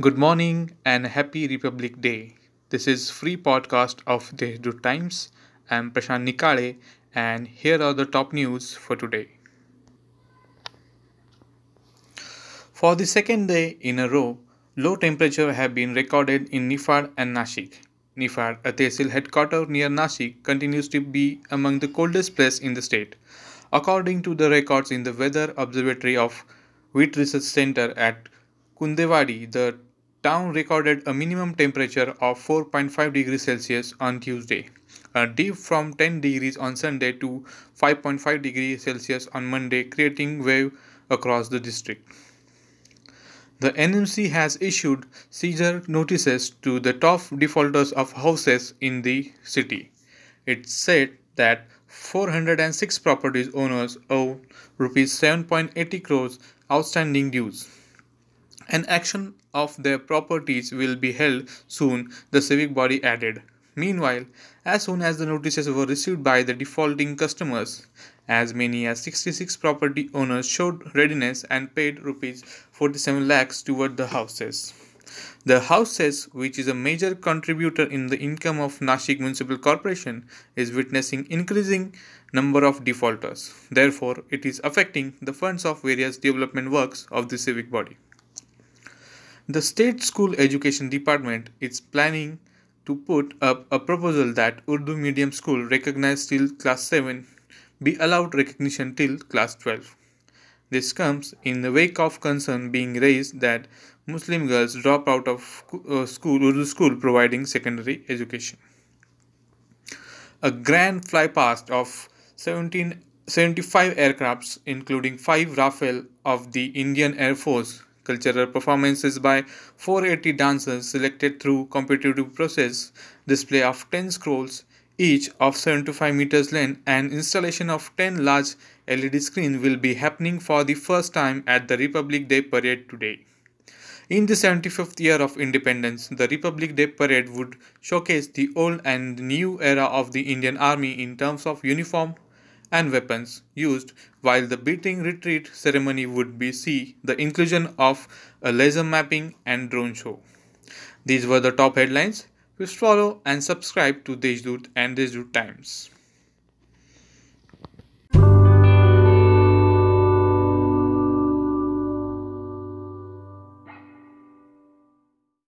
Good morning and happy Republic Day. This is free podcast of Deshdoot Times. I'm Prashant Nikale and here are the top news for today. For the second day in a row, low temperature have been recorded in Nifad and Nashik. Nifad, a tehsil headquarter near Nashik, continues to be among the coldest place in the state. According to the records in the Weather Observatory of Wheat Research Center at Kundewadi, the town recorded a minimum temperature of 4.5 degrees Celsius on Tuesday, a dip from 10 degrees on Sunday to 5.5 degrees Celsius on Monday, creating wave across the district. The NMC has issued seizure notices to the top defaulters of houses in the city. It said that 406 properties owners owe rupees 7.80 crores outstanding dues. An action of their properties will be held soon, the civic body added. Meanwhile, as soon as the notices were received by the defaulting customers, as many as 66 property owners showed readiness and paid rupees 47 lakhs toward the houses. The houses, which is a major contributor in the income of Nashik Municipal Corporation, is witnessing increasing number of defaulters. Therefore, it is affecting the funds of various development works of the civic body. The State School Education Department is planning to put up a proposal that Urdu medium school recognized till class 7 be allowed recognition till class 12. This comes in the wake of concern being raised that Muslim girls drop out of uh, school Urdu school providing secondary education. A grand flypast of 17, 75 aircrafts, including 5 Rafale of the Indian Air Force, cultural performances by 480 dancers selected through competitive process, display of 10 scrolls, each of 75 meters length, and installation of 10 large LED screen will be happening for the first time at the Republic Day parade today. In the 75th year of independence, the Republic Day parade would showcase the old and new era of the Indian Army in terms of uniform and weapons used, while the beating retreat ceremony would be see the inclusion of a laser mapping and drone show. These were the top headlines. Please follow and subscribe to Deshdoot and Deshdoot Times.